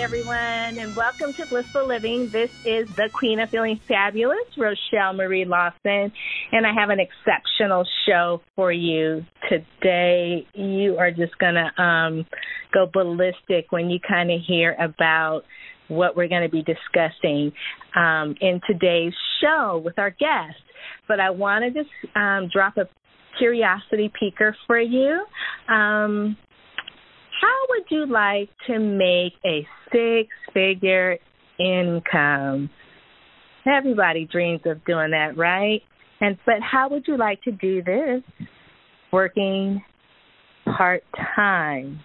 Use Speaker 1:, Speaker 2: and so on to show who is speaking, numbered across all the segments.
Speaker 1: Everyone, and welcome to Blissful Living. This is the Queen of Feeling Fabulous, Rochelle Marie Lawson, and I have an exceptional show for you today. You are just going to um, go ballistic when you kind of hear about what we're going to be discussing um, in today's show with our guest. But I want to just um, drop a curiosity peeker for you. Um, how would you like to make a six figure income? Everybody dreams of doing that, right? And but how would you like to do this working part time?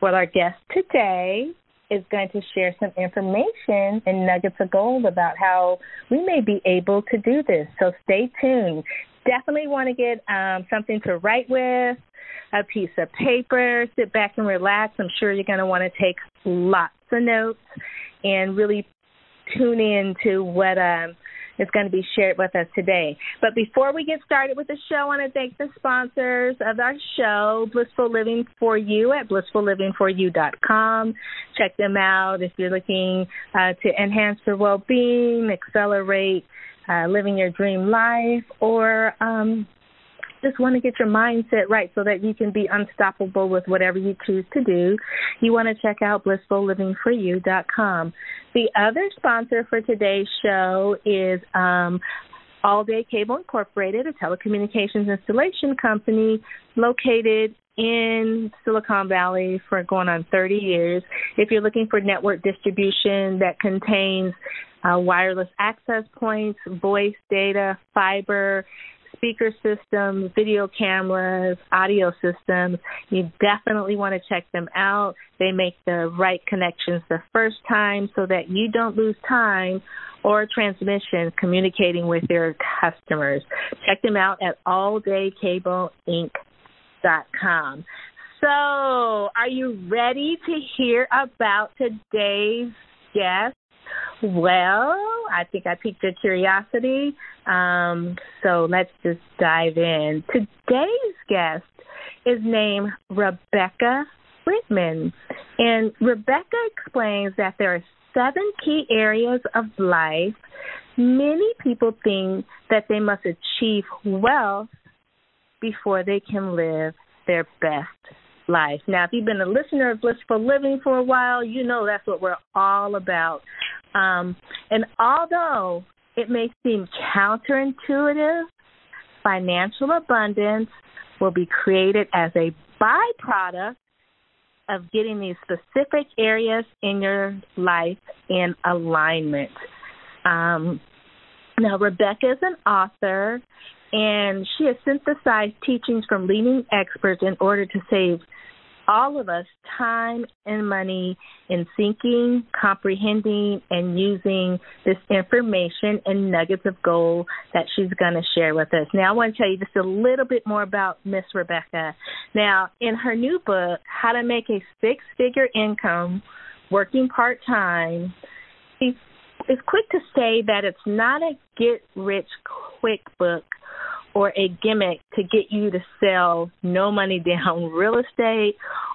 Speaker 1: Well, our guest today is going to share some information and nuggets of gold about how we may be able to do this. So stay tuned. Definitely want to get um, something to write with, a piece of paper, sit back and relax. I'm sure you're going to want to take lots of notes and really tune in to what um, is going to be shared with us today. But before we get started with the show, I want to thank the sponsors of our show, Blissful Living for You at blissfullivingforyou.com. Check them out if you're looking uh, to enhance your well-being, accelerate uh, living your dream life, or um, just want to get your mindset right so that you can be unstoppable with whatever you choose to do, you want to check out blissfullivingforyou.com. The other sponsor for today's show is um, All Day Cable Incorporated, a telecommunications installation company located in Silicon Valley for going on 30 years. If you're looking for network distribution that contains uh, wireless access points, voice data, fiber, speaker systems, video cameras, audio systems. You definitely want to check them out. They make the right connections the first time so that you don't lose time or transmission communicating with your customers. Check them out at alldaykable.inc.com. So, are you ready to hear about today's guest? Well, I think I piqued your curiosity. Um, so let's just dive in. Today's guest is named Rebecca Whitman. And Rebecca explains that there are seven key areas of life. Many people think that they must achieve wealth before they can live their best life. Now, if you've been a listener of Blissful Living for a while, you know that's what we're all about. Um, and although it may seem counterintuitive, financial abundance will be created as a byproduct of getting these specific areas in your life in alignment. Um, now, Rebecca is an author, and she has synthesized teachings from leading experts in order to save all of us time and money in thinking, comprehending, and using this information and nuggets of gold that she's going to share with us. Now, I want to tell you just a little bit more about Miss Rebecca. Now, in her new book, How to Make a Six Figure Income Working Part Time, she is quick to say that it's not a get rich quick book or a gimmick to get you to sell no money down real estate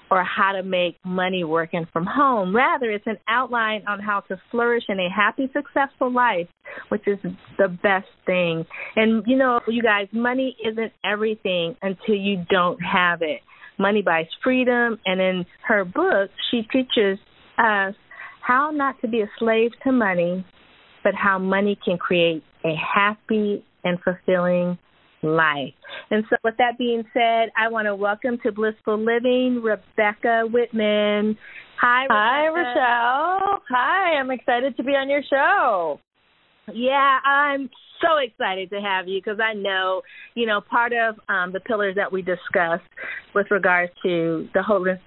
Speaker 1: or how to make money working from home. Rather, it's an outline on how to flourish in a happy, successful life, which is the best thing. And, you know, you guys, money isn't everything until you don't have it. Money buys freedom. And in her book, she teaches us how not to be a slave to money, but how money can create a happy and fulfilling life. And so, with that being said, I want to welcome to Blissful Living Rebecca Whitman. Hi, Rebecca.
Speaker 2: Hi, Rochelle. Hi, I'm excited to be on your show.
Speaker 1: Yeah, I'm so excited to have you because I know, you know, part of um, the pillars that we discussed with regards to the holistic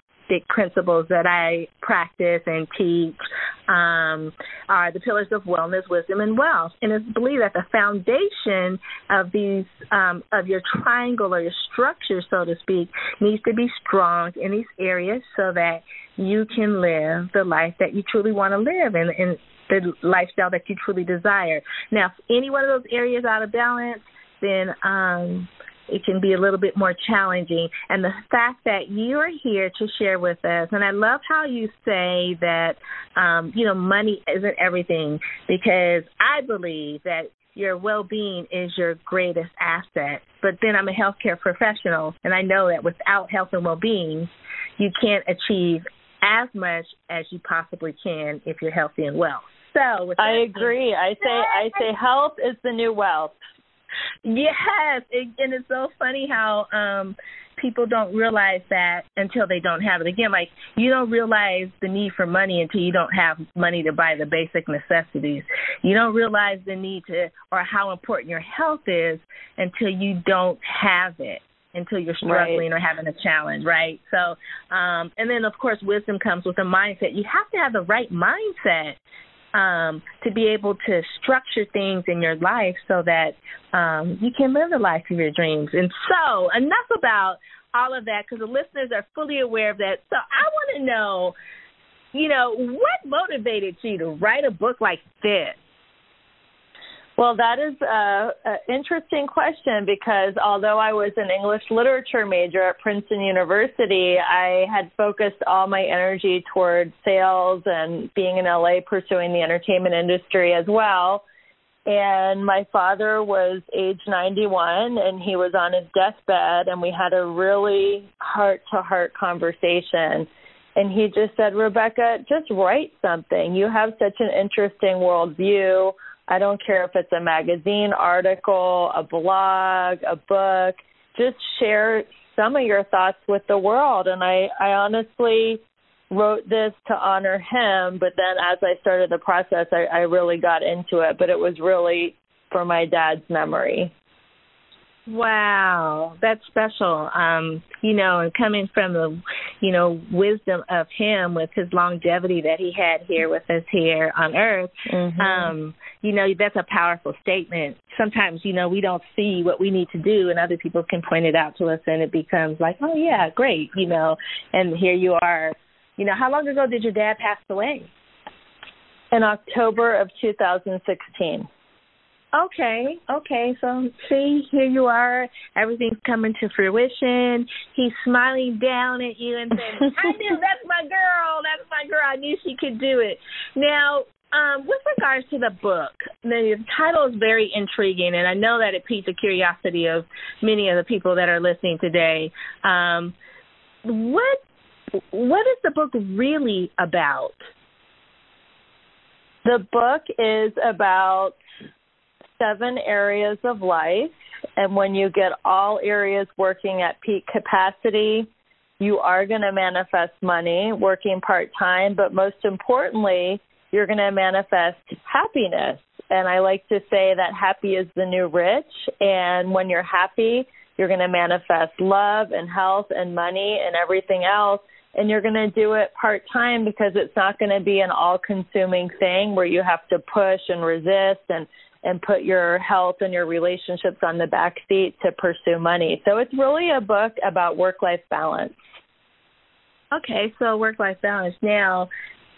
Speaker 1: principles that I practice and teach um, are the pillars of wellness, wisdom, and wealth. And it's believed that the foundation of these um, of your triangle or your structure, so to speak, needs to be strong in these areas so that you can live the life that you truly want to live and, and the lifestyle that you truly desire. Now, if any one of those areas out of balance, then um, it can be a little bit more challenging. And the fact that you are here to share with us, and I love how you say that, um, you know, money isn't everything, because I believe that your well being is your greatest asset. But then I'm a healthcare professional, and I know that without health and well being, you can't achieve as much as you possibly can if you're healthy and well. So
Speaker 2: I agree. I say I say health is the new wealth.
Speaker 1: Yes, it, and it's so funny how um people don't realize that until they don't have it. Again, like you don't realize the need for money until you don't have money to buy the basic necessities. You don't realize the need to or how important your health is until you don't have it until you're struggling
Speaker 2: right.
Speaker 1: or having a challenge, right? So, um, and then of course, wisdom comes with a mindset. You have to have the right mindset um, to be able to structure things in your life so that um, you can live the life of your dreams. And so, enough about all of that because the listeners are fully aware of that. So, I want to know, you know, what motivated you to write a book like this?
Speaker 2: Well, that is an interesting question because although I was an English literature major at Princeton University, I had focused all my energy towards sales and being in LA pursuing the entertainment industry as well. And my father was age 91 and he was on his deathbed, and we had a really heart to heart conversation. And he just said, Rebecca, just write something. You have such an interesting worldview I don't care if it's a magazine article, a blog, a book. Just share some of your thoughts with the world. And I, I honestly wrote this to honor him, but then as I started the process, I, I really got into it. But it was really for my dad's memory.
Speaker 1: Wow, that's special. Um, you know, and coming from the, you know, wisdom of him with his longevity that he had here with us here on earth, mm-hmm. um, you know, that's a powerful statement. Sometimes, you know, we don't see what we need to do and other people can point it out to us and it becomes like, oh yeah, great, you know, and here you are. You know, how long ago did your dad pass away?
Speaker 2: In October of 2016.
Speaker 1: Okay, okay. So see, here you are. Everything's coming to fruition. He's smiling down at you and saying, "I knew that's my girl. That's my girl. I knew she could do it." Now, um, with regards to the book, the title is very intriguing, and I know that it piques the curiosity of many of the people that are listening today. Um, what what is the book really about?
Speaker 2: The book is about seven areas of life. And when you get all areas working at peak capacity, you are going to manifest money working part time, but most importantly, you're going to manifest happiness. And I like to say that happy is the new rich. And when you're happy, you're going to manifest love and health and money and everything else. And you're going to do it part time because it's not going to be an all consuming thing where you have to push and resist and and put your health and your relationships on the back seat to pursue money. So it's really a book about work life balance.
Speaker 1: Okay, so work life balance. Now,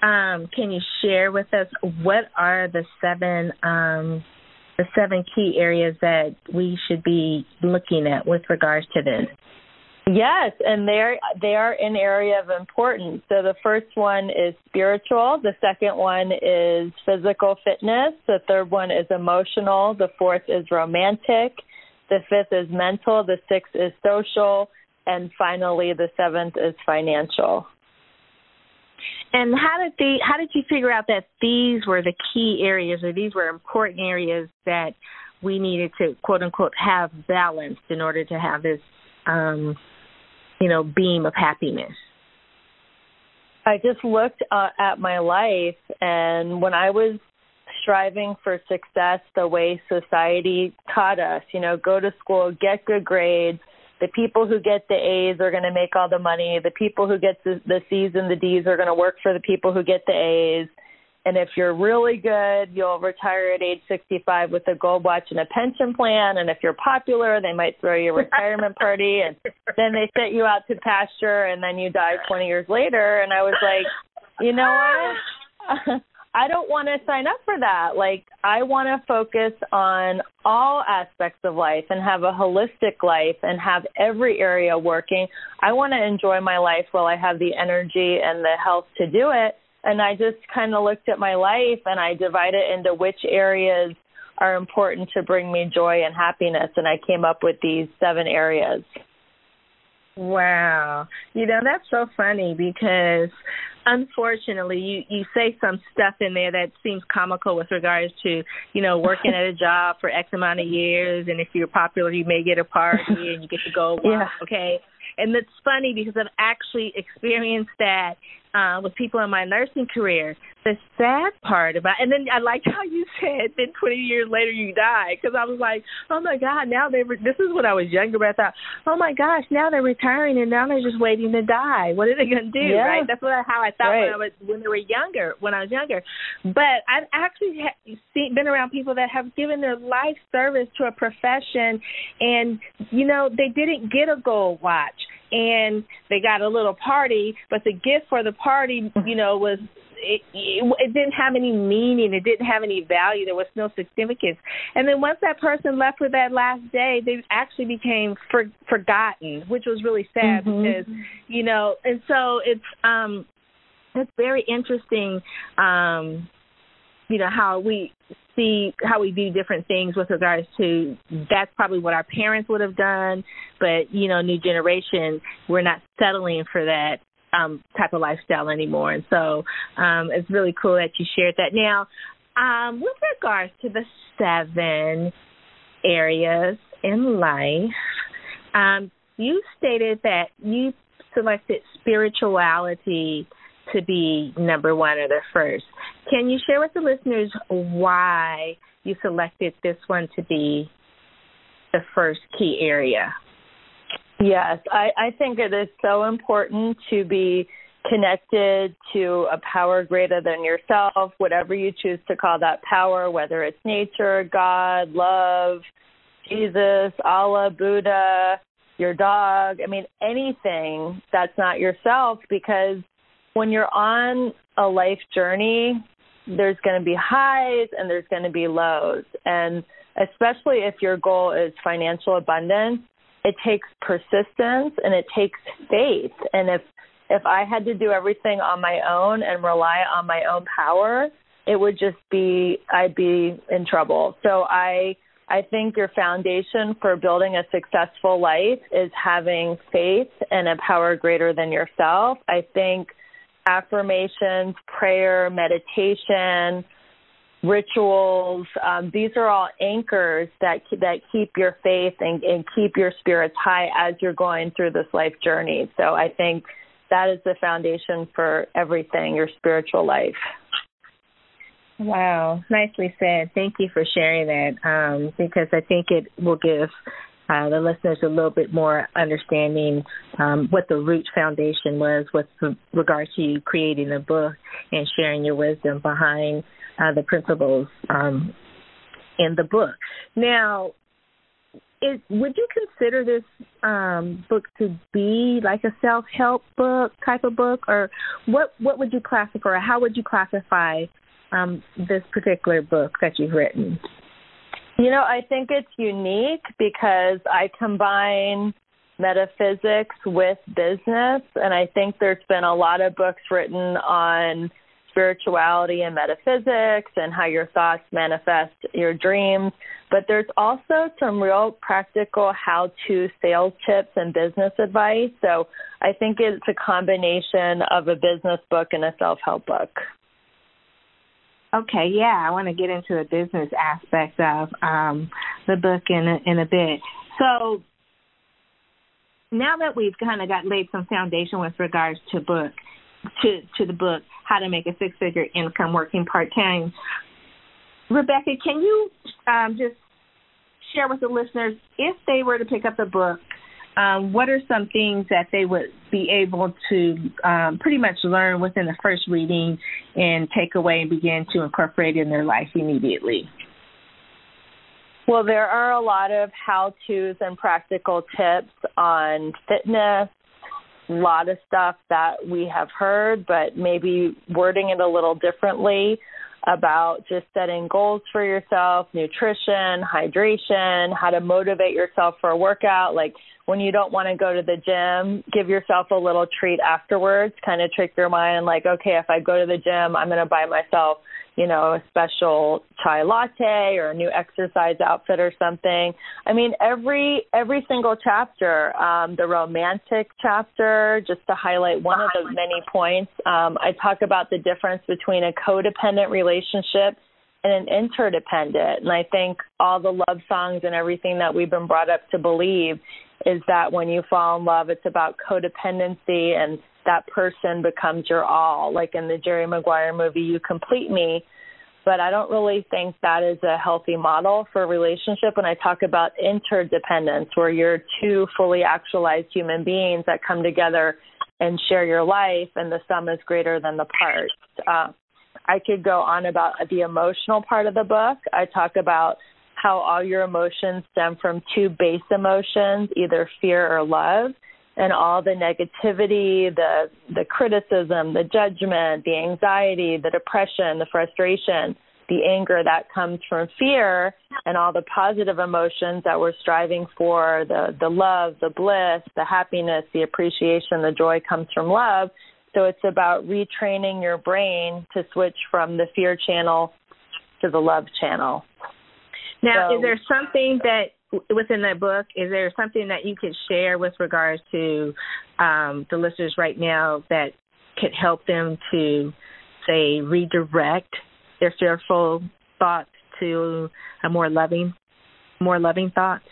Speaker 1: um, can you share with us what are the seven um, the seven key areas that we should be looking at with regards to this?
Speaker 2: Yes, and they're they are an area of importance. So the first one is spiritual, the second one is physical fitness, the third one is emotional, the fourth is romantic, the fifth is mental, the sixth is social, and finally the seventh is financial.
Speaker 1: And how did the how did you figure out that these were the key areas or these were important areas that we needed to quote unquote have balanced in order to have this um you know, beam of happiness?
Speaker 2: I just looked uh, at my life, and when I was striving for success the way society taught us, you know, go to school, get good grades, the people who get the A's are going to make all the money. The people who get the, the C's and the D's are going to work for the people who get the A's. And if you're really good, you'll retire at age 65 with a gold watch and a pension plan. And if you're popular, they might throw you a retirement party and then they set you out to pasture and then you die 20 years later. And I was like, you know what? I don't want to sign up for that. Like, I want to focus on all aspects of life and have a holistic life and have every area working. I want to enjoy my life while I have the energy and the health to do it. And I just kind of looked at my life and I divided it into which areas are important to bring me joy and happiness. And I came up with these seven areas.
Speaker 1: Wow. You know, that's so funny because unfortunately you you say some stuff in there that seems comical with regards to you know working at a job for x amount of years and if you're popular you may get a party and you get to go
Speaker 2: yeah.
Speaker 1: okay and it's funny because i've actually experienced that uh, with people in my nursing career. The sad part about, and then I liked how you said, then 20 years later you die, because I was like, oh my God, now they. Re- this is when I was younger, but I thought, oh my gosh, now they're retiring and now they're just waiting to die. What are they going to do?
Speaker 2: Yeah.
Speaker 1: Right? That's what how I thought
Speaker 2: right.
Speaker 1: when I was when they were younger, when I was younger. But I've actually ha- seen, been around people that have given their life service to a profession, and you know they didn't get a gold watch and they got a little party, but the gift for the party, you know, was it, it, it didn't have any meaning. It didn't have any value. There was no significance. And then once that person left for that last day, they actually became for, forgotten, which was really sad
Speaker 2: mm-hmm.
Speaker 1: because, you know, and so it's um it's very interesting um you know how we see how we do different things with regards to that's probably what our parents would have done. But you know new generation we're not settling for that um type of lifestyle anymore. And so um it's really cool that you shared that. Now um with regards to the seven areas in life um you stated that you selected spirituality to be number one or the first. Can you share with the listeners why you selected this one to be the first key area?
Speaker 2: Yes, I, I think it is so important to be connected to a power greater than yourself, whatever you choose to call that power, whether it's nature, God, love, Jesus, Allah, Buddha, your dog. I mean, anything that's not yourself because when you're on a life journey, there's going to be highs and there's going to be lows. And especially if your goal is financial abundance, it takes persistence and it takes faith. And if if I had to do everything on my own and rely on my own power, it would just be I'd be in trouble. So I I think your foundation for building a successful life is having faith and a power greater than yourself. I think affirmations, prayer, meditation, rituals. Um, these are all anchors that that keep your faith and, and keep your spirits high as you're going through this life journey. So I think that is the foundation for everything, your spiritual life.
Speaker 1: Wow, nicely said. Thank you for sharing that um, because I think it will give uh, the listeners a little bit more understanding um, what the root foundation was with regard to you creating a book and sharing your wisdom behind uh, the principles um, in the book. Now, would you consider this um, book to be like a self help book type of book, or what? What would you classify, or how would you classify um, this particular book that you've written?
Speaker 2: You know, I think it's unique because I combine metaphysics with business, and I think there's been a lot of books written on spirituality and metaphysics and how your thoughts manifest your dreams. But there's also some real practical how to sales tips and business advice. So I think it's a combination of a business book and a self help book.
Speaker 1: Okay, yeah, I want to get into the business aspect of um, the book in a, in a bit. So now that we've kind of got laid some foundation with regards to book to to the book, how to make a six figure income working part time. Rebecca, can you um, just share with the listeners if they were to pick up the book, um, what are some things that they would be able to um, pretty much learn within the first reading and take away and begin to incorporate in their life immediately?
Speaker 2: Well, there are a lot of how to's and practical tips on fitness, a lot of stuff that we have heard, but maybe wording it a little differently about just setting goals for yourself, nutrition, hydration, how to motivate yourself for a workout. Like when you don't want to go to the gym, give yourself a little treat afterwards, kind of trick your mind like, okay, if I go to the gym, I'm going to buy myself you know, a special chai latte or a new exercise outfit or something. I mean, every every single chapter, um, the romantic chapter, just to highlight one of the many points, um, I talk about the difference between a codependent relationship and an interdependent. And I think all the love songs and everything that we've been brought up to believe is that when you fall in love, it's about codependency and that person becomes your all. Like in the Jerry Maguire movie, You Complete Me. But I don't really think that is a healthy model for a relationship. When I talk about interdependence, where you're two fully actualized human beings that come together and share your life, and the sum is greater than the parts. Uh, I could go on about the emotional part of the book. I talk about how all your emotions stem from two base emotions, either fear or love and all the negativity, the the criticism, the judgment, the anxiety, the depression, the frustration, the anger that comes from fear and all the positive emotions that we're striving for, the the love, the bliss, the happiness, the appreciation, the joy comes from love. So it's about retraining your brain to switch from the fear channel to the love channel.
Speaker 1: Now, so, is there something that within that book, is there something that you could share with regards to um, the listeners right now that could help them to, say, redirect their fearful thoughts to a more loving, more loving thoughts?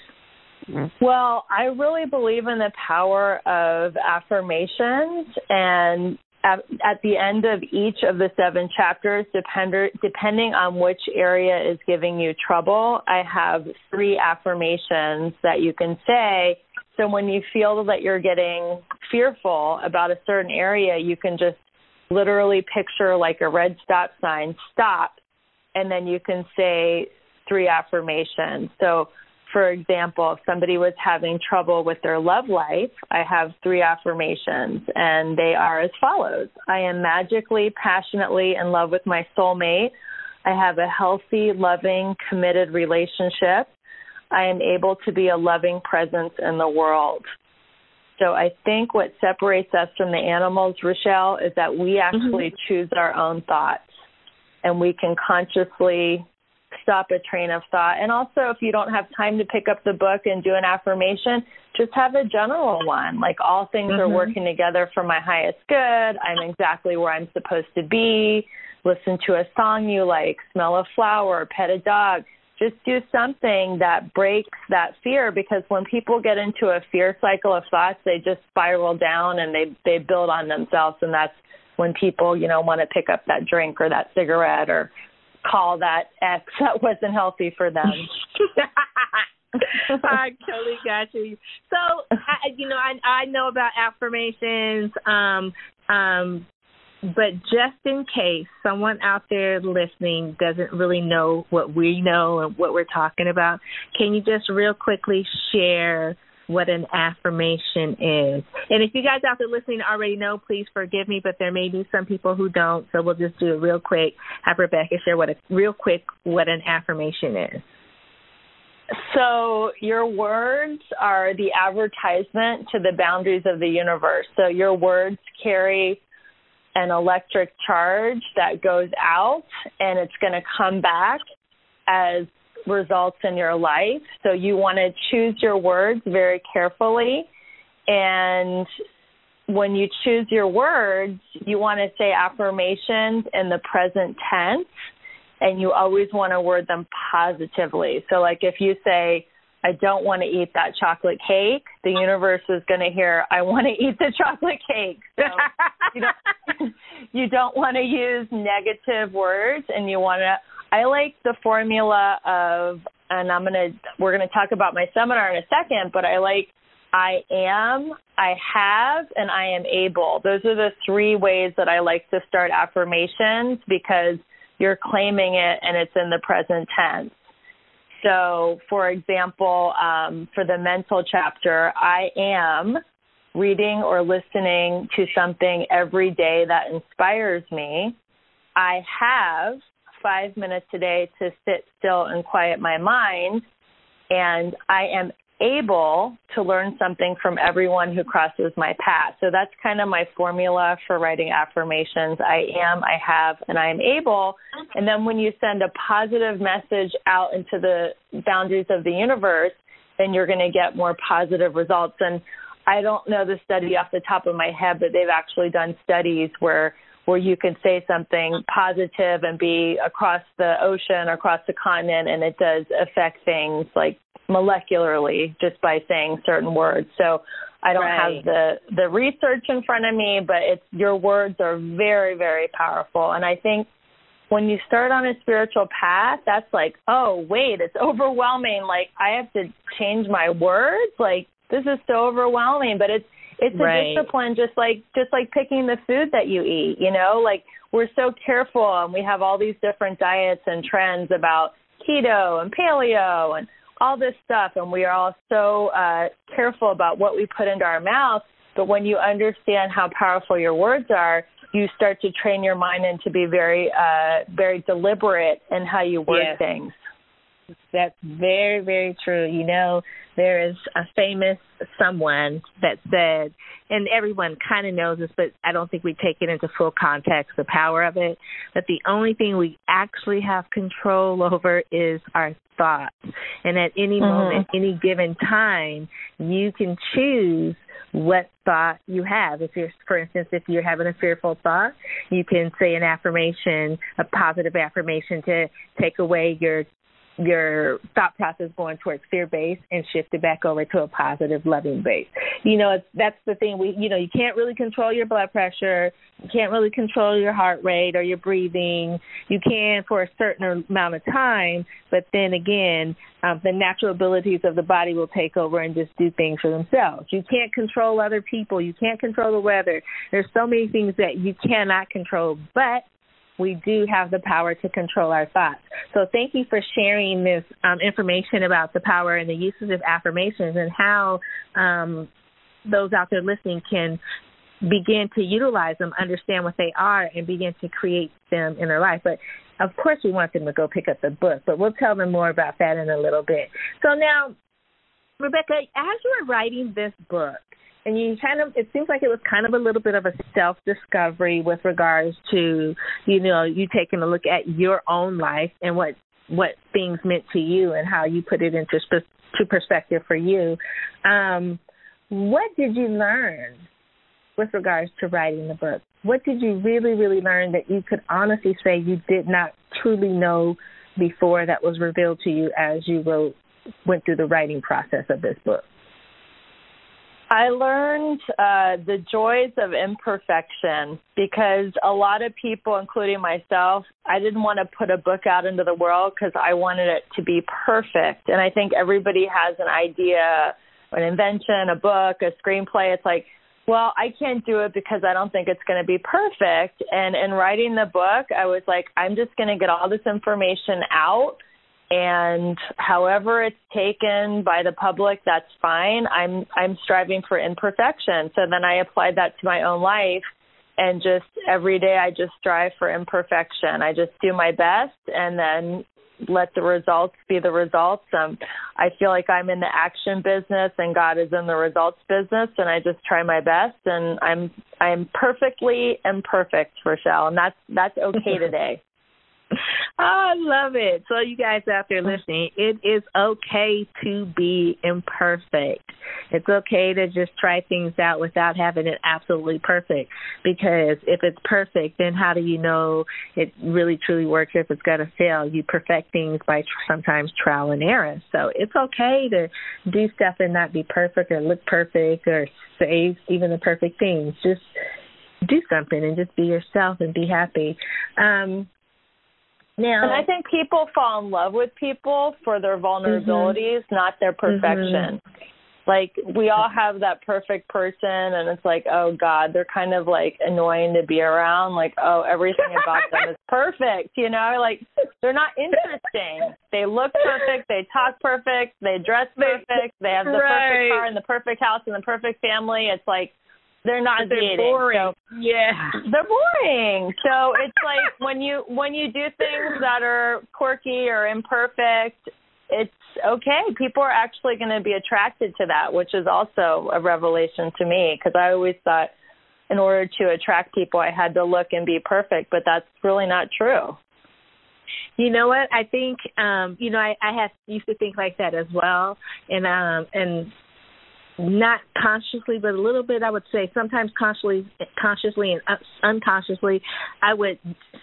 Speaker 2: Well, I really believe in the power of affirmations and at, at, the end of each of the seven chapters, depend, depending on which area is giving you trouble, I have three affirmations that you can say. So when you feel that you're getting fearful about a certain area, you can just literally picture like a red stop sign, stop, and then you can say three affirmations. So for example, if somebody was having trouble with their love life, I have three affirmations, and they are as follows I am magically, passionately in love with my soulmate. I have a healthy, loving, committed relationship. I am able to be a loving presence in the world. So I think what separates us from the animals, Rochelle, is that we actually mm-hmm. choose our own thoughts and we can consciously stop a train of thought. And also, if you don't have time to pick up the book and do an affirmation, just have a general one. Like, all things mm-hmm. are working together for my highest good. I'm exactly where I'm supposed to be. Listen to a song you like, smell a flower, pet a dog. Just do something that breaks that fear because when people get into a fear cycle of thoughts, they just spiral down and they they build on themselves and that's when people, you know, want to pick up that drink or that cigarette or call that X that wasn't healthy for them.
Speaker 1: I totally got you. So, I, you know, I I know about affirmations, um, um, but just in case someone out there listening doesn't really know what we know and what we're talking about, can you just real quickly share what an affirmation is. And if you guys out there listening already know, please forgive me, but there may be some people who don't. So we'll just do it real quick. Have Rebecca share what a real quick what an affirmation is.
Speaker 2: So your words are the advertisement to the boundaries of the universe. So your words carry an electric charge that goes out and it's going to come back as results in your life. So you want to choose your words very carefully. And when you choose your words, you want to say affirmations in the present tense and you always want to word them positively. So like if you say, I don't want to eat that chocolate cake, the universe is going to hear, I want to eat the chocolate cake. So you don't, you don't want to use negative words and you want to I like the formula of, and I'm gonna we're gonna talk about my seminar in a second, but I like I am, I have, and I am able. Those are the three ways that I like to start affirmations because you're claiming it and it's in the present tense. So, for example, um, for the mental chapter, I am reading or listening to something every day that inspires me. I have five minutes a day to sit still and quiet my mind. And I am able to learn something from everyone who crosses my path. So that's kind of my formula for writing affirmations. I am, I have, and I am able. And then when you send a positive message out into the boundaries of the universe, then you're going to get more positive results. And I don't know the study off the top of my head, but they've actually done studies where where you can say something positive and be across the ocean, across the continent, and it does affect things like molecularly just by saying certain words. So I don't right. have the the research in front of me, but it's your words are very very powerful, and I think when you start on a spiritual path, that's like, oh wait, it's overwhelming. Like I have to change my words. Like this is so overwhelming, but it's it's a right. discipline just like just like picking the food that you eat, you know? Like we're so careful and we have all these different diets and trends about keto and paleo and all this stuff and we are all so uh careful about what we put into our mouth, but when you understand how powerful your words are, you start to train your mind and to be very uh very deliberate in how you word yes. things.
Speaker 1: That's very, very true. You know, there is a famous someone that said, and everyone kind of knows this, but I don't think we take it into full context, the power of it, that the only thing we actually have control over is our thoughts. And at any mm-hmm. moment, any given time, you can choose what thought you have. If you're, for instance, if you're having a fearful thought, you can say an affirmation, a positive affirmation to take away your your thought process going towards fear based and shift it back over to a positive loving base. You know, it's, that's the thing. We, you know, you can't really control your blood pressure. You can't really control your heart rate or your breathing. You can for a certain amount of time, but then again, um, the natural abilities of the body will take over and just do things for themselves. You can't control other people. You can't control the weather. There's so many things that you cannot control, but we do have the power to control our thoughts. So thank you for sharing this um, information about the power and the uses of affirmations and how um, those out there listening can begin to utilize them, understand what they are, and begin to create them in their life. But of course, we want them to go pick up the book, but we'll tell them more about that in a little bit. So now, Rebecca, as you were writing this book, and you kind of it seems like it was kind of a little bit of a self discovery with regards to you know you taking a look at your own life and what what things meant to you and how you put it into sp- to perspective for you. Um what did you learn with regards to writing the book? What did you really really learn that you could honestly say you did not truly know before that was revealed to you as you wrote went through the writing process of this book
Speaker 2: I learned uh, the joys of imperfection because a lot of people, including myself, I didn't want to put a book out into the world because I wanted it to be perfect. And I think everybody has an idea, an invention, a book, a screenplay. It's like, well, I can't do it because I don't think it's going to be perfect. And in writing the book, I was like, I'm just going to get all this information out and however it's taken by the public that's fine. I'm i'm striving for imperfection. So then i applied that to my own life and just every day i just strive for imperfection. I just do my best and then let the results be the results. Um i feel like i'm in the action business and god is in the results business and i just try my best and i'm i'm perfectly imperfect rochelle and that's that's okay today
Speaker 1: I love it. So, you guys out there listening, it is okay to be imperfect. It's okay to just try things out without having it absolutely perfect. Because if it's perfect, then how do you know it really truly works if it's going to fail? You perfect things by sometimes trial and error. So, it's okay to do stuff and not be perfect or look perfect or say even the perfect things. Just do something and just be yourself and be happy. Um,
Speaker 2: now, and I think people fall in love with people for their vulnerabilities, mm-hmm. not their perfection. like we all have that perfect person and it's like oh god they're kind of like annoying to be around. Like oh everything about them is perfect you know? Like they're not interesting. They look perfect. They talk perfect. They dress perfect. They have the right. perfect car and the perfect house and the perfect family. It's like they're not
Speaker 1: they're
Speaker 2: dating.
Speaker 1: Boring.
Speaker 2: So,
Speaker 1: yeah.
Speaker 2: They're boring. So it's like when you when you do things that are quirky or imperfect, it's okay. People are actually going to be attracted to that, which is also a revelation to me because I always thought in order to attract people, I had to look and be perfect, but that's really not true.
Speaker 1: You know what? I think um, you know, I, I have used to think like that as well. And um and not consciously, but a little bit. I would say sometimes consciously, consciously and unconsciously, I would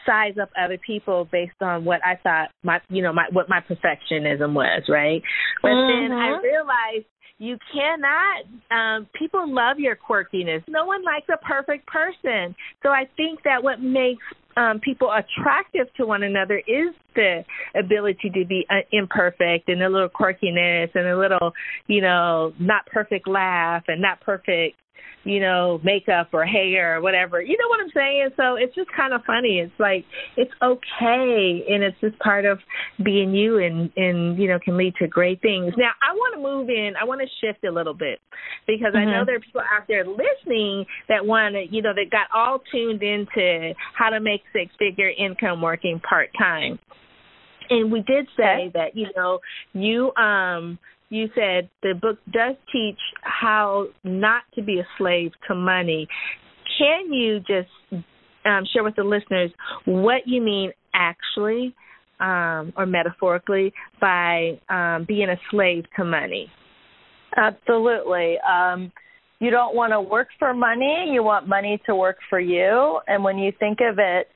Speaker 1: size up other people based on what I thought my, you know, my what my perfectionism was, right? But mm-hmm. then I mm-hmm. realized you cannot um people love your quirkiness no one likes a perfect person so i think that what makes um, people attractive to one another is the ability to be uh, imperfect and a little quirkiness and a little, you know, not perfect laugh and not perfect you know, makeup or hair or whatever. You know what I'm saying? So it's just kind of funny. It's like it's okay and it's just part of being you and and you know can lead to great things. Now, I want to move in. I want to shift a little bit because mm-hmm. I know mm-hmm. there are people out there listening that want to, you know, that got all tuned into how to make six-figure income working part-time and we did say that you know you um you said the book does teach how not to be a slave to money. Can you just um, share with the listeners what you mean actually um, or metaphorically by um, being a slave to money?
Speaker 2: Absolutely. Um, you don't want to work for money, you want money to work for you. And when you think of it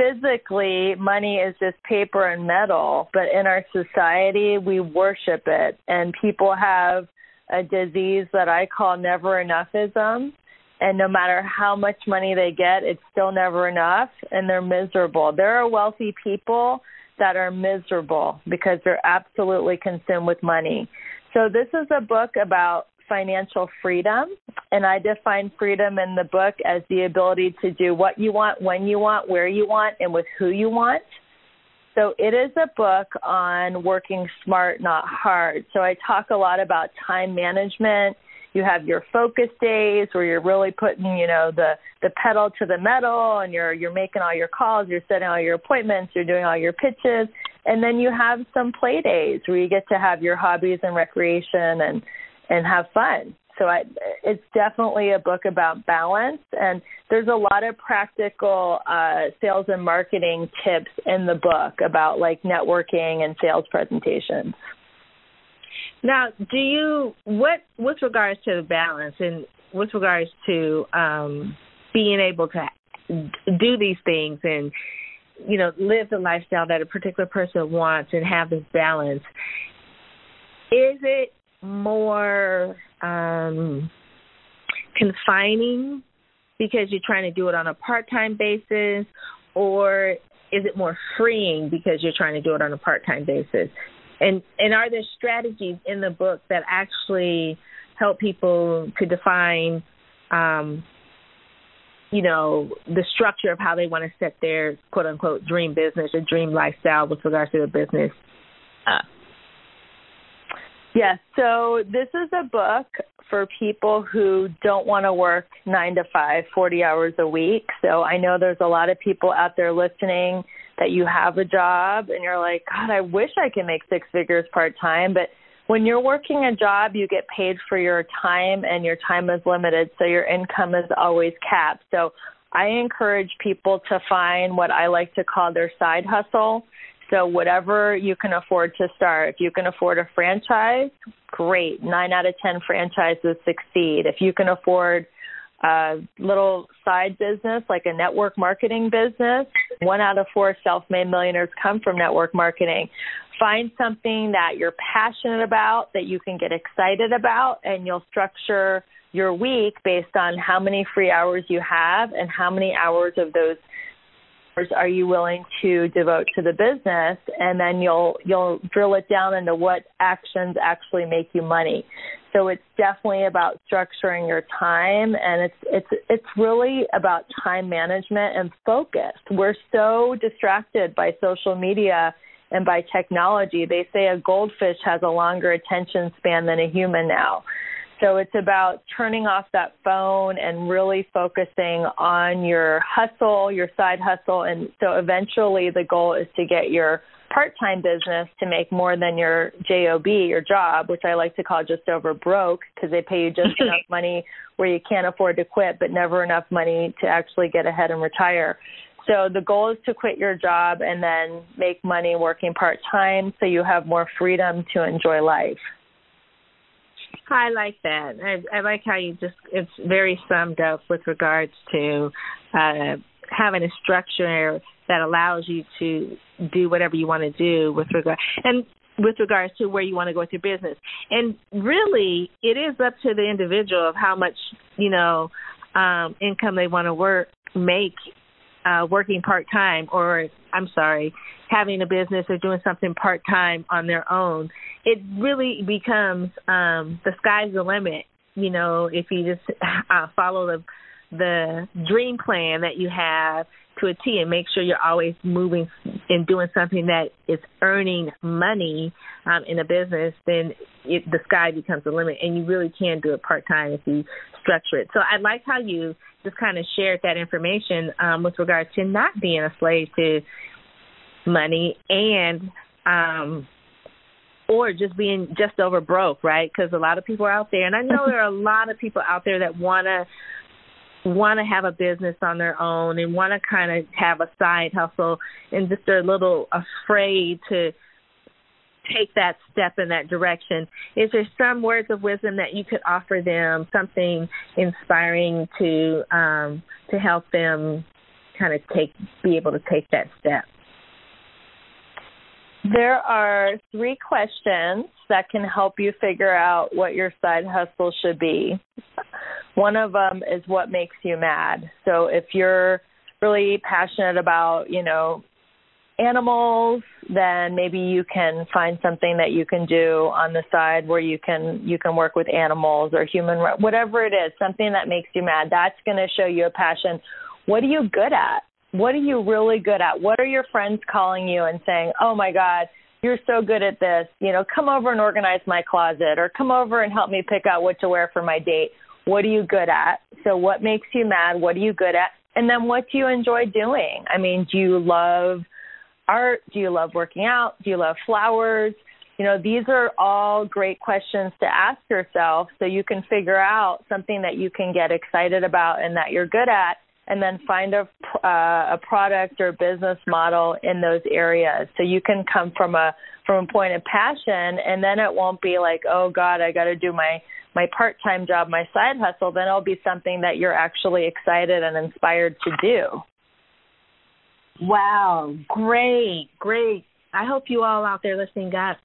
Speaker 2: physically money is just paper and metal, but in our society we worship it and people have a disease that I call never enoughism and no matter how much money they get, it's still never enough and they're miserable. There are wealthy people that are miserable because they're absolutely consumed with money. So this is a book about financial freedom. And I define freedom in the book as the ability to do what you want, when you want, where you want, and with who you want. So it is a book on working smart, not hard. So I talk a lot about time management. You have your focus days where you're really putting, you know, the the pedal to the metal and you're you're making all your calls, you're setting all your appointments, you're doing all your pitches. And then you have some play days where you get to have your hobbies and recreation and and have fun. So I, it's definitely a book about balance, and there's a lot of practical uh, sales and marketing tips in the book about like networking and sales presentations.
Speaker 1: Now, do you what with regards to the balance and with regards to um, being able to do these things and you know live the lifestyle that a particular person wants and have this balance? Is it more um, confining because you're trying to do it on a part-time basis, or is it more freeing because you're trying to do it on a part-time basis? And and are there strategies in the book that actually help people to define, um, you know, the structure of how they want to set their quote unquote dream business or dream lifestyle with regards to their business uh,
Speaker 2: Yes. So this is a book for people who don't want to work nine to five, 40 hours a week. So I know there's a lot of people out there listening that you have a job and you're like, God, I wish I could make six figures part time. But when you're working a job, you get paid for your time and your time is limited. So your income is always capped. So I encourage people to find what I like to call their side hustle. So whatever you can afford to start. If you can afford a franchise, great. Nine out of ten franchises succeed. If you can afford a little side business like a network marketing business, one out of four self-made millionaires come from network marketing. Find something that you're passionate about, that you can get excited about, and you'll structure your week based on how many free hours you have and how many hours of those are you willing to devote to the business? And then you'll you'll drill it down into what actions actually make you money. So it's definitely about structuring your time and it's it's it's really about time management and focus. We're so distracted by social media and by technology. They say a goldfish has a longer attention span than a human now so it's about turning off that phone and really focusing on your hustle, your side hustle. And so eventually the goal is to get your part-time business to make more than your job your job which i like to call just over broke because they pay you just enough money where you can't afford to quit but never enough money to actually get ahead and retire so the goal is to quit your job and then make money working part-time so you have more freedom to enjoy life
Speaker 1: I like that. I, I like how you just it's very summed up with regards to uh having a structure that allows you to do whatever you want to do with regard and with regards to where you want to go with your business. And really it is up to the individual of how much, you know, um income they want to work make uh working part time or I'm sorry, having a business or doing something part time on their own it really becomes um the sky's the limit you know if you just uh, follow the the dream plan that you have to a T and make sure you're always moving and doing something that is earning money um, in a business, then it, the sky becomes the limit, and you really can do it part time if you structure it. So I like how you just kind of shared that information um, with regards to not being a slave to money and um or just being just over broke, right? Because a lot of people are out there, and I know there are a lot of people out there that want to want to have a business on their own and want to kind of have a side hustle, and just they're a little afraid to take that step in that direction. Is there some words of wisdom that you could offer them, something inspiring to um, to help them kind of take be able to take that step?
Speaker 2: There are three questions that can help you figure out what your side hustle should be. One of them is what makes you mad. So if you're really passionate about, you know, animals, then maybe you can find something that you can do on the side where you can you can work with animals or human whatever it is, something that makes you mad. That's going to show you a passion. What are you good at? What are you really good at? What are your friends calling you and saying, "Oh my god, you're so good at this. You know, come over and organize my closet or come over and help me pick out what to wear for my date." What are you good at? So what makes you mad? What are you good at? And then what do you enjoy doing? I mean, do you love art? Do you love working out? Do you love flowers? You know, these are all great questions to ask yourself so you can figure out something that you can get excited about and that you're good at and then find a uh, a product or business model in those areas. So you can come from a from a point of passion, and then it won't be like, oh God, I got to do my my part time job, my side hustle. Then it'll be something that you're actually excited and inspired to do.
Speaker 1: Wow, great, great. I hope you all out there listening got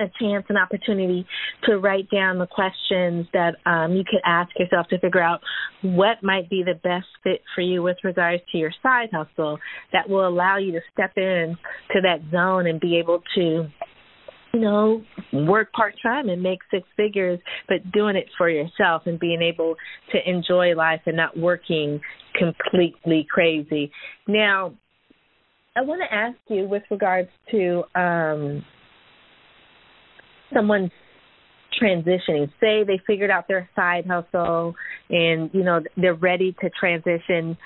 Speaker 1: a chance, an opportunity to write down the questions that um, you could ask yourself to figure out what might be the best fit for you with regards to your side hustle that will allow you to step in to that zone and be able to you know, work part time and make six figures, but doing it for yourself and being able to enjoy life and not working completely crazy. Now, I want to ask you with regards to um, someone transitioning. Say they figured out their side hustle and you know they're ready to transition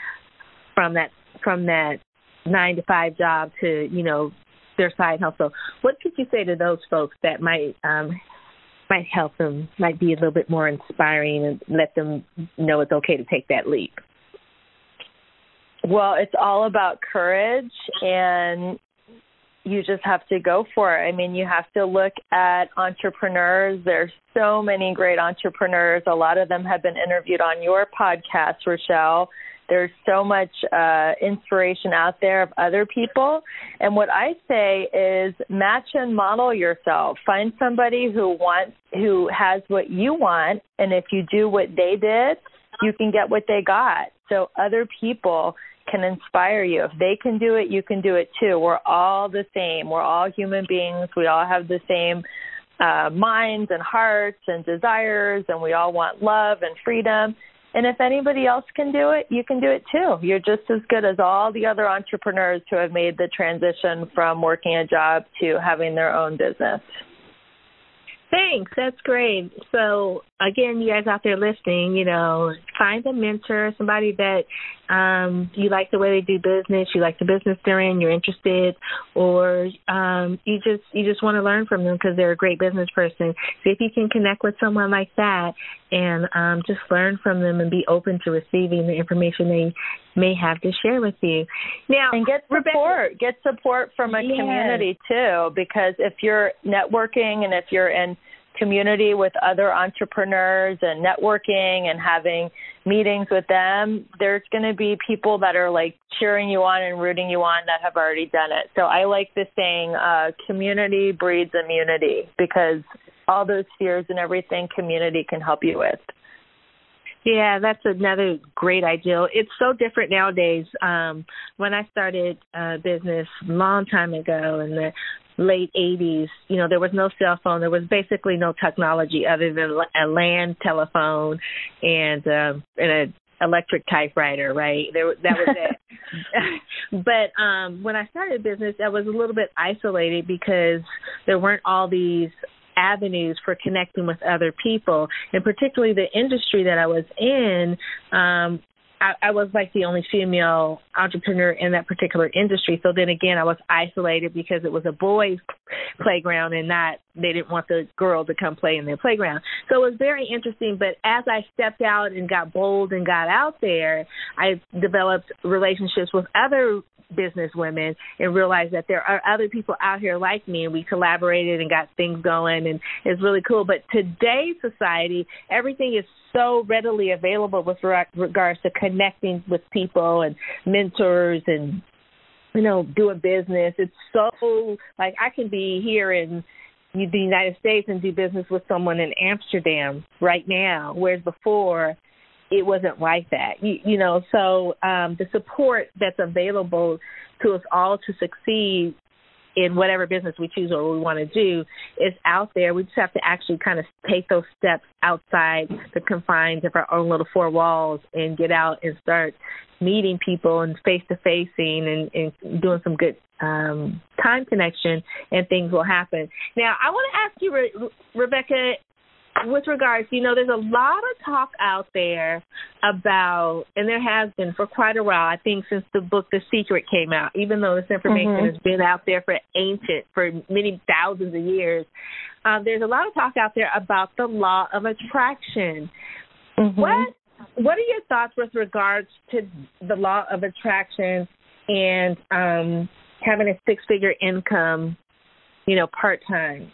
Speaker 1: from that from that 9 to 5 job to you know their side hustle. What could you say to those folks that might um might help them might be a little bit more inspiring and let them know it's okay to take that leap?
Speaker 2: Well it's all about courage and you just have to go for it. I mean, you have to look at entrepreneurs. There's so many great entrepreneurs. A lot of them have been interviewed on your podcast, Rochelle. There's so much uh, inspiration out there of other people. And what I say is match and model yourself. Find somebody who wants, who has what you want. And if you do what they did, you can get what they got. So other people can inspire you. If they can do it, you can do it too. We're all the same. We're all human beings. We all have the same uh, minds and hearts and desires, and we all want love and freedom. And if anybody else can do it, you can do it too. You're just as good as all the other entrepreneurs who have made the transition from working a job to having their own business.
Speaker 1: Thanks. That's great. So again, you guys out there listening, you know, find a mentor, somebody that um, you like the way they do business, you like the business they're in, you're interested, or um, you just you just want to learn from them because they're a great business person. See if you can connect with someone like that and um, just learn from them and be open to receiving the information they may have to share with you. Now,
Speaker 2: and get support,
Speaker 1: Rebecca,
Speaker 2: get support from a
Speaker 1: yes.
Speaker 2: community too, because if you're networking and if you're in community with other entrepreneurs and networking and having meetings with them, there's going to be people that are like cheering you on and rooting you on that have already done it. So I like the saying, uh, community breeds immunity because all those fears and everything community can help you with.
Speaker 1: Yeah, that's another great ideal. It's so different nowadays. Um, when I started uh, business a long time ago in the late 80s, you know, there was no cell phone. There was basically no technology other than a land telephone and um, and a electric typewriter, right? There that was it. but um when I started business, I was a little bit isolated because there weren't all these avenues for connecting with other people and particularly the industry that I was in um I, I was like the only female entrepreneur in that particular industry. So then again, I was isolated because it was a boys' playground and not they didn't want the girl to come play in their playground. So it was very interesting. But as I stepped out and got bold and got out there, I developed relationships with other business women and realized that there are other people out here like me and we collaborated and got things going and it's really cool but today's society everything is so readily available with regards to connecting with people and mentors and you know doing business it's so like i can be here in the united states and do business with someone in amsterdam right now whereas before it wasn't like that. You, you know, so um, the support that's available to us all to succeed in whatever business we choose or we want to do is out there. We just have to actually kind of take those steps outside the confines of our own little four walls and get out and start meeting people and face to facing and, and doing some good um, time connection, and things will happen. Now, I want to ask you, Re- Rebecca, with regards, you know, there's a lot of talk out there about, and there has been for quite a while, I think since the book The Secret came out, even though this information mm-hmm. has been out there for ancient, for many thousands of years, um, there's a lot of talk out there about the law of attraction. Mm-hmm. What What are your thoughts with regards to the law of attraction and um, having a six figure income, you know, part time?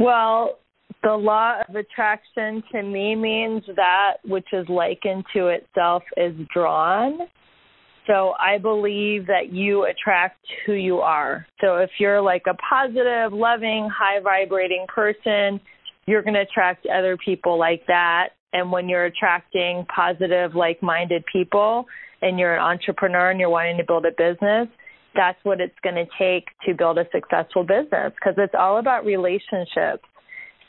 Speaker 2: Well, the law of attraction to me means that which is likened to itself is drawn. So I believe that you attract who you are. So if you're like a positive, loving, high vibrating person, you're going to attract other people like that. And when you're attracting positive, like minded people and you're an entrepreneur and you're wanting to build a business, that's what it's going to take to build a successful business because it's all about relationships.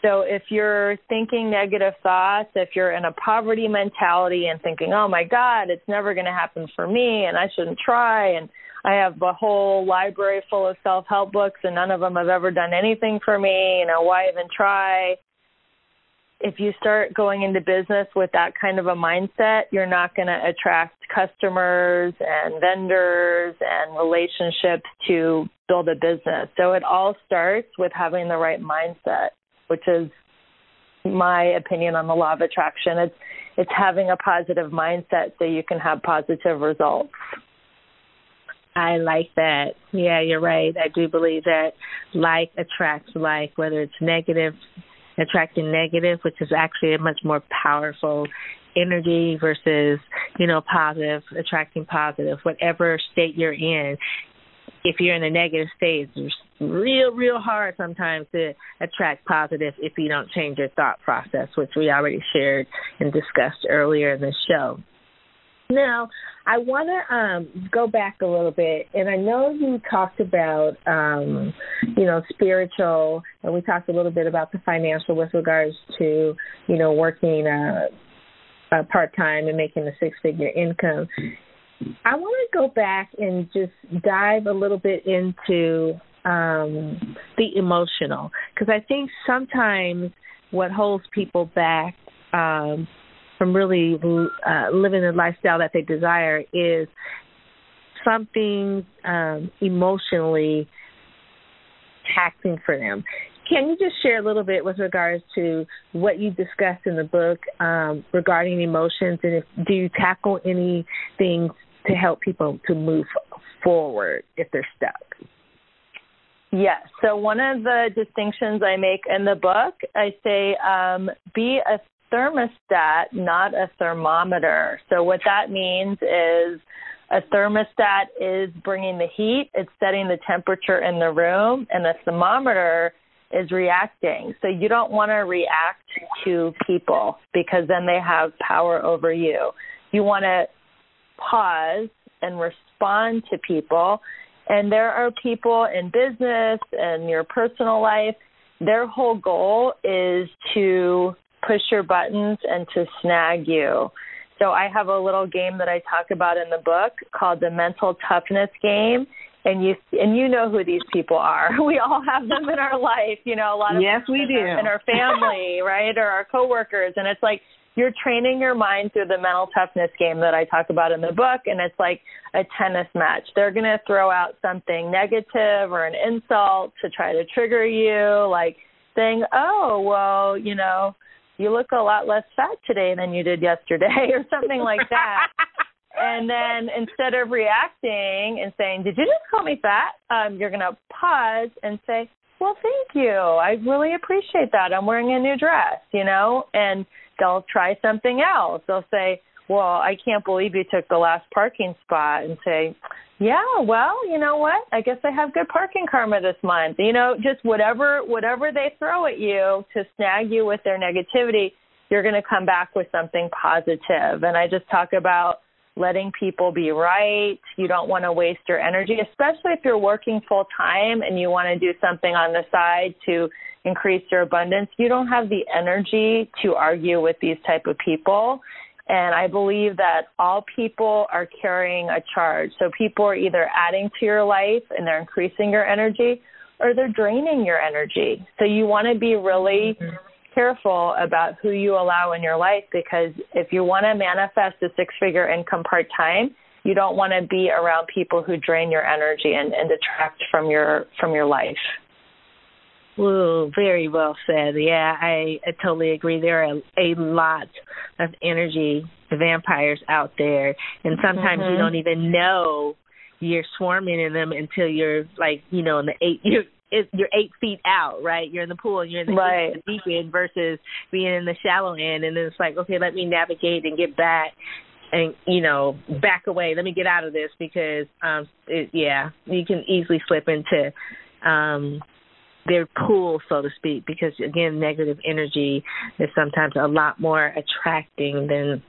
Speaker 2: So if you're thinking negative thoughts, if you're in a poverty mentality and thinking, "Oh my god, it's never going to happen for me and I shouldn't try and I have a whole library full of self-help books and none of them have ever done anything for me, you know, why even try?" If you start going into business with that kind of a mindset, you're not going to attract customers and vendors and relationships to build a business. So it all starts with having the right mindset which is my opinion on the law of attraction. It's it's having a positive mindset so you can have positive results.
Speaker 1: I like that. Yeah, you're right. I do believe that like attracts like, whether it's negative, attracting negative, which is actually a much more powerful energy versus, you know, positive, attracting positive, whatever state you're in if you're in a negative state, it's real, real hard sometimes to attract positive if you don't change your thought process, which we already shared and discussed earlier in the show. Now, I want to um, go back a little bit, and I know you talked about, um, you know, spiritual, and we talked a little bit about the financial with regards to, you know, working uh, uh, part time and making a six figure income. I want to go back and just dive a little bit into um, the emotional, because I think sometimes what holds people back. Um, from really uh, living the lifestyle that they desire is something um, emotionally taxing for them. Can you just share a little bit with regards to what you discussed in the book um, regarding emotions, and if, do you tackle anything to help people to move forward if they're stuck?
Speaker 2: Yes. So one of the distinctions I make in the book, I say um, be a thermostat, not a thermometer. So what that means is a thermostat is bringing the heat, it's setting the temperature in the room, and a thermometer is reacting. So you don't want to react to people because then they have power over you. You want to pause and respond to people. And there are people in business and your personal life, their whole goal is to push your buttons and to snag you. So I have a little game that I talk about in the book called the mental toughness game. And you and you know who these people are. We all have them in our life, you know, a lot of
Speaker 1: yes, we do
Speaker 2: in our family, right, or our coworkers. And it's like you're training your mind through the mental toughness game that I talk about in the book, and it's like a tennis match. They're going to throw out something negative or an insult to try to trigger you, like saying, "Oh, well, you know." you look a lot less fat today than you did yesterday or something like that. and then instead of reacting and saying, Did you just call me fat? Um, you're gonna pause and say, Well, thank you. I really appreciate that. I'm wearing a new dress, you know, and they'll try something else. They'll say, Well, I can't believe you took the last parking spot and say, yeah, well, you know what? I guess I have good parking karma this month. You know, just whatever whatever they throw at you to snag you with their negativity, you're going to come back with something positive. And I just talk about letting people be right. You don't want to waste your energy, especially if you're working full time and you want to do something on the side to increase your abundance. You don't have the energy to argue with these type of people and I believe that all people are carrying a charge. So people are either adding to your life and they're increasing your energy or they're draining your energy. So you want to be really mm-hmm. careful about who you allow in your life because if you want to manifest a six figure income part time, you don't want to be around people who drain your energy and, and detract from your from your life.
Speaker 1: Ooh, very well said. Yeah, I, I totally agree. There are a, a lot of energy vampires out there, and sometimes mm-hmm. you don't even know you're swarming in them until you're like, you know, in the eight you're you're eight feet out, right? You're in the pool and you're in the,
Speaker 2: right.
Speaker 1: deep end versus being in the shallow end, and then it's like, okay, let me navigate and get back and you know back away let me get out of this because um it, yeah you can easily slip into um their pool, so to speak, because again, negative energy is sometimes a lot more attracting than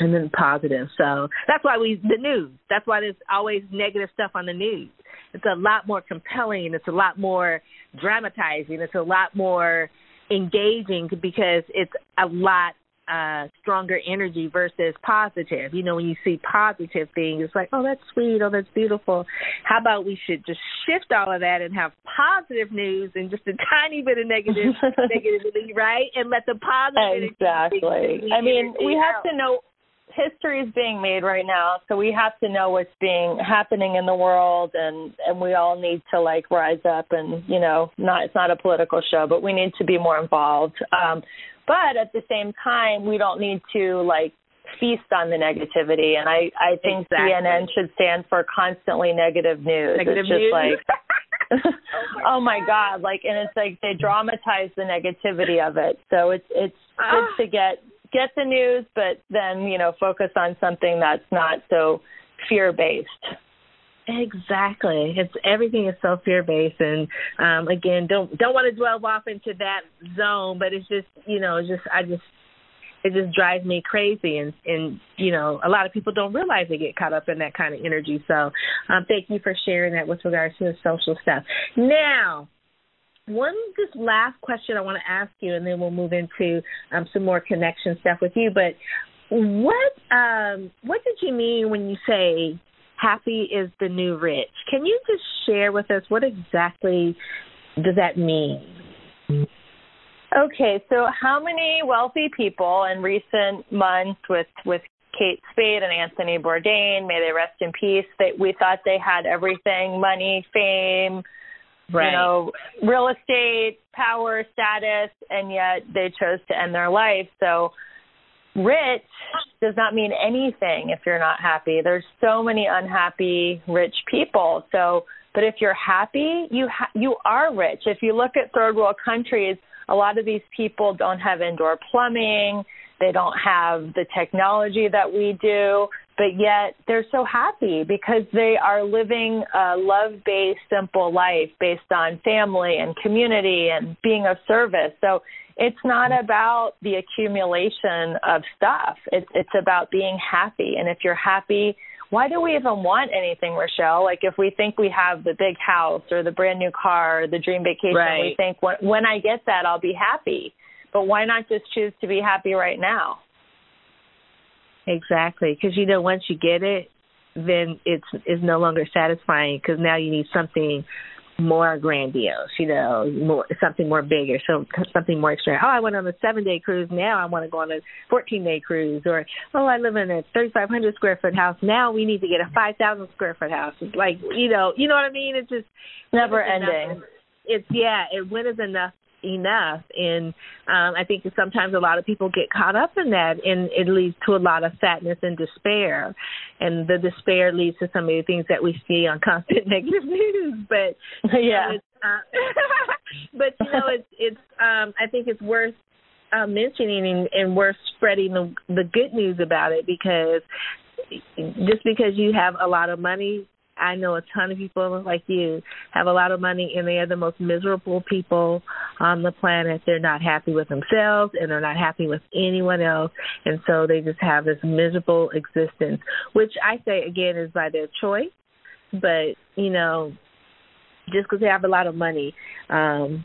Speaker 1: and then positive. So that's why we the news. That's why there's always negative stuff on the news. It's a lot more compelling. It's a lot more dramatizing. It's a lot more engaging because it's a lot uh stronger energy versus positive. You know, when you see positive things, it's like, oh, that's sweet, oh, that's beautiful. How about we should just shift all of that and have positive news and just a tiny bit of negative negativity, right? And let the positive
Speaker 2: exactly. I mean, we have to know history is being made right now, so we have to know what's being happening in the world, and and we all need to like rise up and you know, not it's not a political show, but we need to be more involved. Um, but at the same time, we don't need to like feast on the negativity. And I, I think exactly. CNN should stand for constantly negative news.
Speaker 1: Negative
Speaker 2: it's just
Speaker 1: news.
Speaker 2: like, oh, my, god. like, and it's like they dramatize the negativity of it. So it's it's ah. good to get get the news, but then you know focus on something that's not so fear based.
Speaker 1: Exactly. It's everything is so fear based and um again don't don't want to dwell off into that zone, but it's just you know, just I just it just drives me crazy and and you know a lot of people don't realize they get caught up in that kind of energy so um thank you for sharing that with regards to the social stuff now one just last question I want to ask you, and then we'll move into um, some more connection stuff with you. But what um, what did you mean when you say happy is the new rich? Can you just share with us what exactly does that mean?
Speaker 2: Okay, so how many wealthy people in recent months with with Kate Spade and Anthony Bourdain, may they rest in peace, that we thought they had everything, money, fame,
Speaker 1: right.
Speaker 2: you know, real estate, power, status, and yet they chose to end their life. So rich does not mean anything if you're not happy. There's so many unhappy rich people. So, but if you're happy, you ha- you are rich. If you look at third world countries, a lot of these people don't have indoor plumbing. They don't have the technology that we do but yet they're so happy because they are living a love based, simple life based on family and community and being of service. So it's not about the accumulation of stuff. It's it's about being happy. And if you're happy, why do we even want anything, Rochelle? Like if we think we have the big house or the brand new car, or the dream vacation,
Speaker 1: right.
Speaker 2: we think when when I get that I'll be happy. But why not just choose to be happy right now?
Speaker 1: Exactly, because you know once you get it, then it's it's no longer satisfying because now you need something more grandiose, you know, more something more bigger, so something more extreme. Oh, I went on a seven day cruise. Now I want to go on a fourteen day cruise, or oh, I live in a thirty five hundred square foot house. Now we need to get a five thousand square foot house. It's like you know, you know what I mean? It's just
Speaker 2: never ending.
Speaker 1: Enough. It's yeah. It when is enough enough. And um i think sometimes a lot of people get caught up in that and it leads to a lot of sadness and despair. And the despair leads to some of the things that we see on constant negative news. But
Speaker 2: yeah.
Speaker 1: know, uh, but you know it's it's um i think it's worth uh, mentioning and, and worth spreading the the good news about it because just because you have a lot of money I know a ton of people like you have a lot of money and they are the most miserable people on the planet. They're not happy with themselves and they're not happy with anyone else. And so they just have this miserable existence, which I say again is by their choice. But, you know, just because they have a lot of money, um,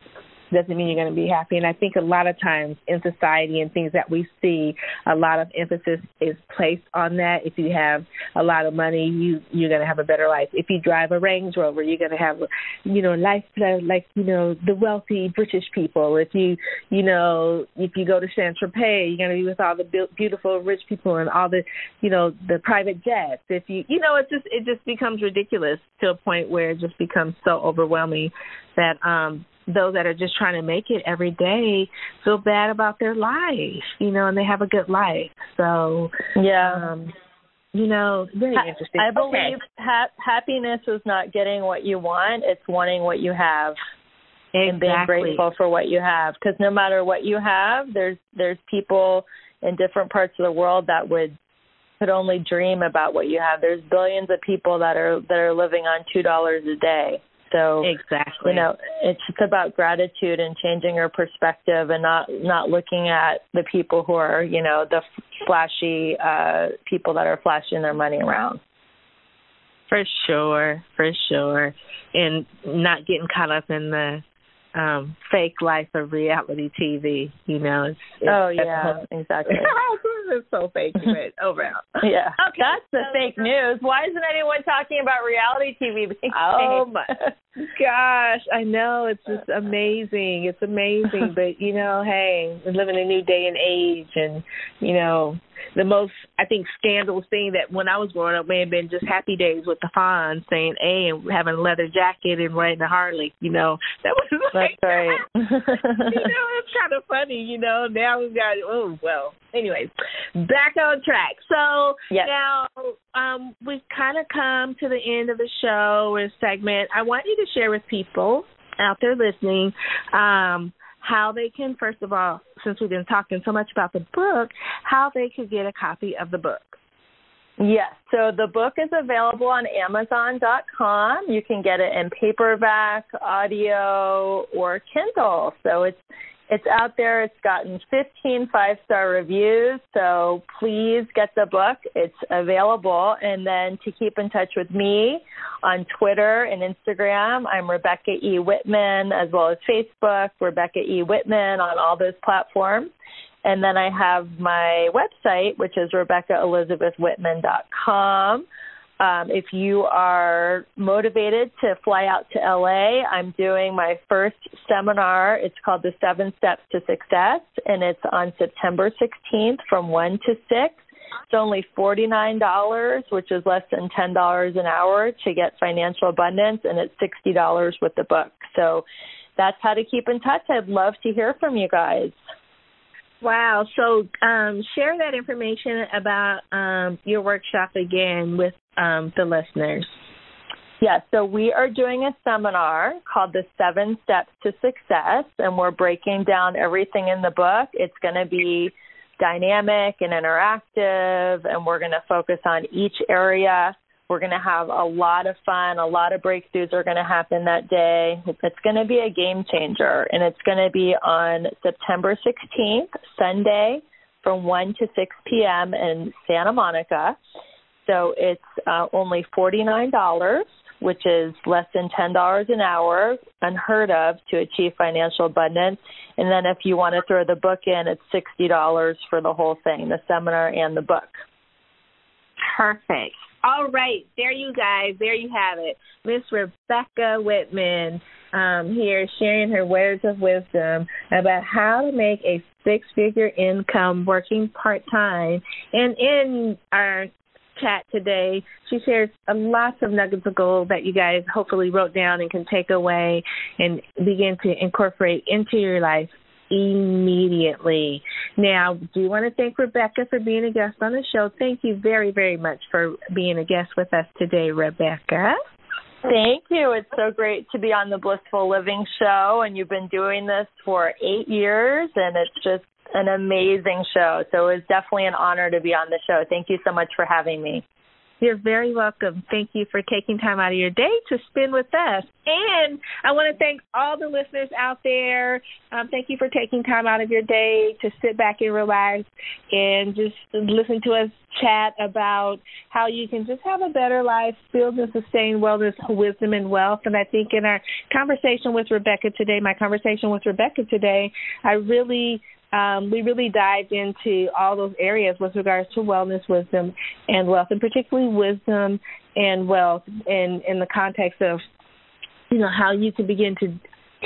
Speaker 1: doesn't mean you're going to be happy. And I think a lot of times in society and things that we see, a lot of emphasis is placed on that. If you have a lot of money, you you're going to have a better life. If you drive a Range Rover, you're going to have, you know, life like you know the wealthy British people. If you you know if you go to Saint Tropez, you're going to be with all the beautiful rich people and all the you know the private jets. If you you know it just it just becomes ridiculous to a point where it just becomes so overwhelming that um those that are just trying to make it every day feel bad about their life, you know, and they have a good life. So,
Speaker 2: yeah.
Speaker 1: Um, you know, very ha- interesting.
Speaker 2: I believe okay. ha- happiness is not getting what you want; it's wanting what you have,
Speaker 1: exactly.
Speaker 2: and being grateful for what you have. Because no matter what you have, there's there's people in different parts of the world that would could only dream about what you have. There's billions of people that are that are living on two dollars a day. So
Speaker 1: exactly,
Speaker 2: you know, it's just about gratitude and changing your perspective and not not looking at the people who are, you know, the flashy uh people that are flashing their money around.
Speaker 1: For sure, for sure, and not getting caught up in the um fake life of reality TV. You know, it's, it's
Speaker 2: oh yeah, exactly.
Speaker 1: it's so fake, but overall.
Speaker 2: Oh, yeah,
Speaker 1: okay.
Speaker 2: that's the fake news. Why isn't anyone talking about reality TV?
Speaker 1: oh my gosh, I know it's just amazing. It's amazing, but you know, hey, we're living a new day and age, and you know, the most I think scandalous thing that when I was growing up may have been just Happy Days with the Fonz saying A and having a leather jacket and riding a Harley. You know, that was
Speaker 2: like, that's right.
Speaker 1: you know, it's kind of funny. You know, now we've got oh well. Anyways, back on track. So
Speaker 2: yes.
Speaker 1: now um, we've kind of come to the end of the show or segment. I want you to share with people out there listening. Um, how they can, first of all, since we've been talking so much about the book, how they could get a copy of the book.
Speaker 2: Yes, so the book is available on Amazon.com. You can get it in paperback, audio, or Kindle. So it's It's out there. It's gotten 15 five star reviews. So please get the book. It's available. And then to keep in touch with me on Twitter and Instagram, I'm Rebecca E. Whitman, as well as Facebook, Rebecca E. Whitman on all those platforms. And then I have my website, which is RebeccaElizabethWhitman.com. Um, if you are motivated to fly out to LA, I'm doing my first seminar. It's called The Seven Steps to Success, and it's on September 16th from 1 to 6. It's only $49, which is less than $10 an hour to get financial abundance, and it's $60 with the book. So that's how to keep in touch. I'd love to hear from you guys.
Speaker 1: Wow. So um, share that information about um, your workshop again with um, the listeners.
Speaker 2: Yeah, so we are doing a seminar called The Seven Steps to Success, and we're breaking down everything in the book. It's going to be dynamic and interactive, and we're going to focus on each area we're going to have a lot of fun. A lot of breakthroughs are going to happen that day. It's going to be a game changer, and it's going to be on September 16th, Sunday, from 1 to 6 p.m. in Santa Monica. So it's uh, only $49, which is less than $10 an hour, unheard of to achieve financial abundance. And then if you want to throw the book in, it's $60 for the whole thing, the seminar and the book.
Speaker 1: Perfect. All right, there you guys, there you have it. Miss Rebecca Whitman um, here sharing her words of wisdom about how to make a six figure income working part time. And in our chat today, she shares lots of nuggets of gold that you guys hopefully wrote down and can take away and begin to incorporate into your life immediately. Now, do you want to thank Rebecca for being a guest on the show. Thank you very, very much for being a guest with us today, Rebecca.
Speaker 2: Thank you. It's so great to be on the Blissful Living Show, and you've been doing this for eight years, and it's just an amazing show. So it was definitely an honor to be on the show. Thank you so much for having me.
Speaker 1: You're very welcome. Thank you for taking time out of your day to spend with us. And I want to thank all the listeners out there. Um, thank you for taking time out of your day to sit back and relax and just listen to us chat about how you can just have a better life, build and sustain wellness, wisdom, and wealth. And I think in our conversation with Rebecca today, my conversation with Rebecca today, I really um, we really dived into all those areas with regards to wellness, wisdom, and wealth, and particularly wisdom and wealth in, in the context of, you know, how you can begin to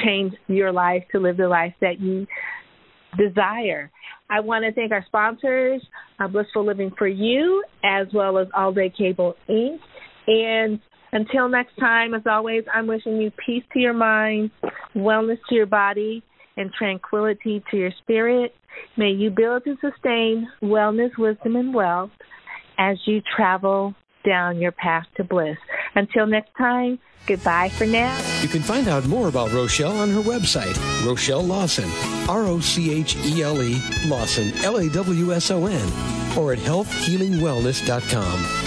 Speaker 1: change your life to live the life that you desire. I want to thank our sponsors, uh, Blissful Living for You, as well as All Day Cable Inc. And until next time, as always, I'm wishing you peace to your mind, wellness to your body, and tranquility to your spirit. May you build and sustain wellness, wisdom, and wealth as you travel down your path to bliss. Until next time, goodbye for now.
Speaker 3: You can find out more about Rochelle on her website, Rochelle Lawson, R O C H E L E Lawson, L A W S O N, or at healthhealingwellness.com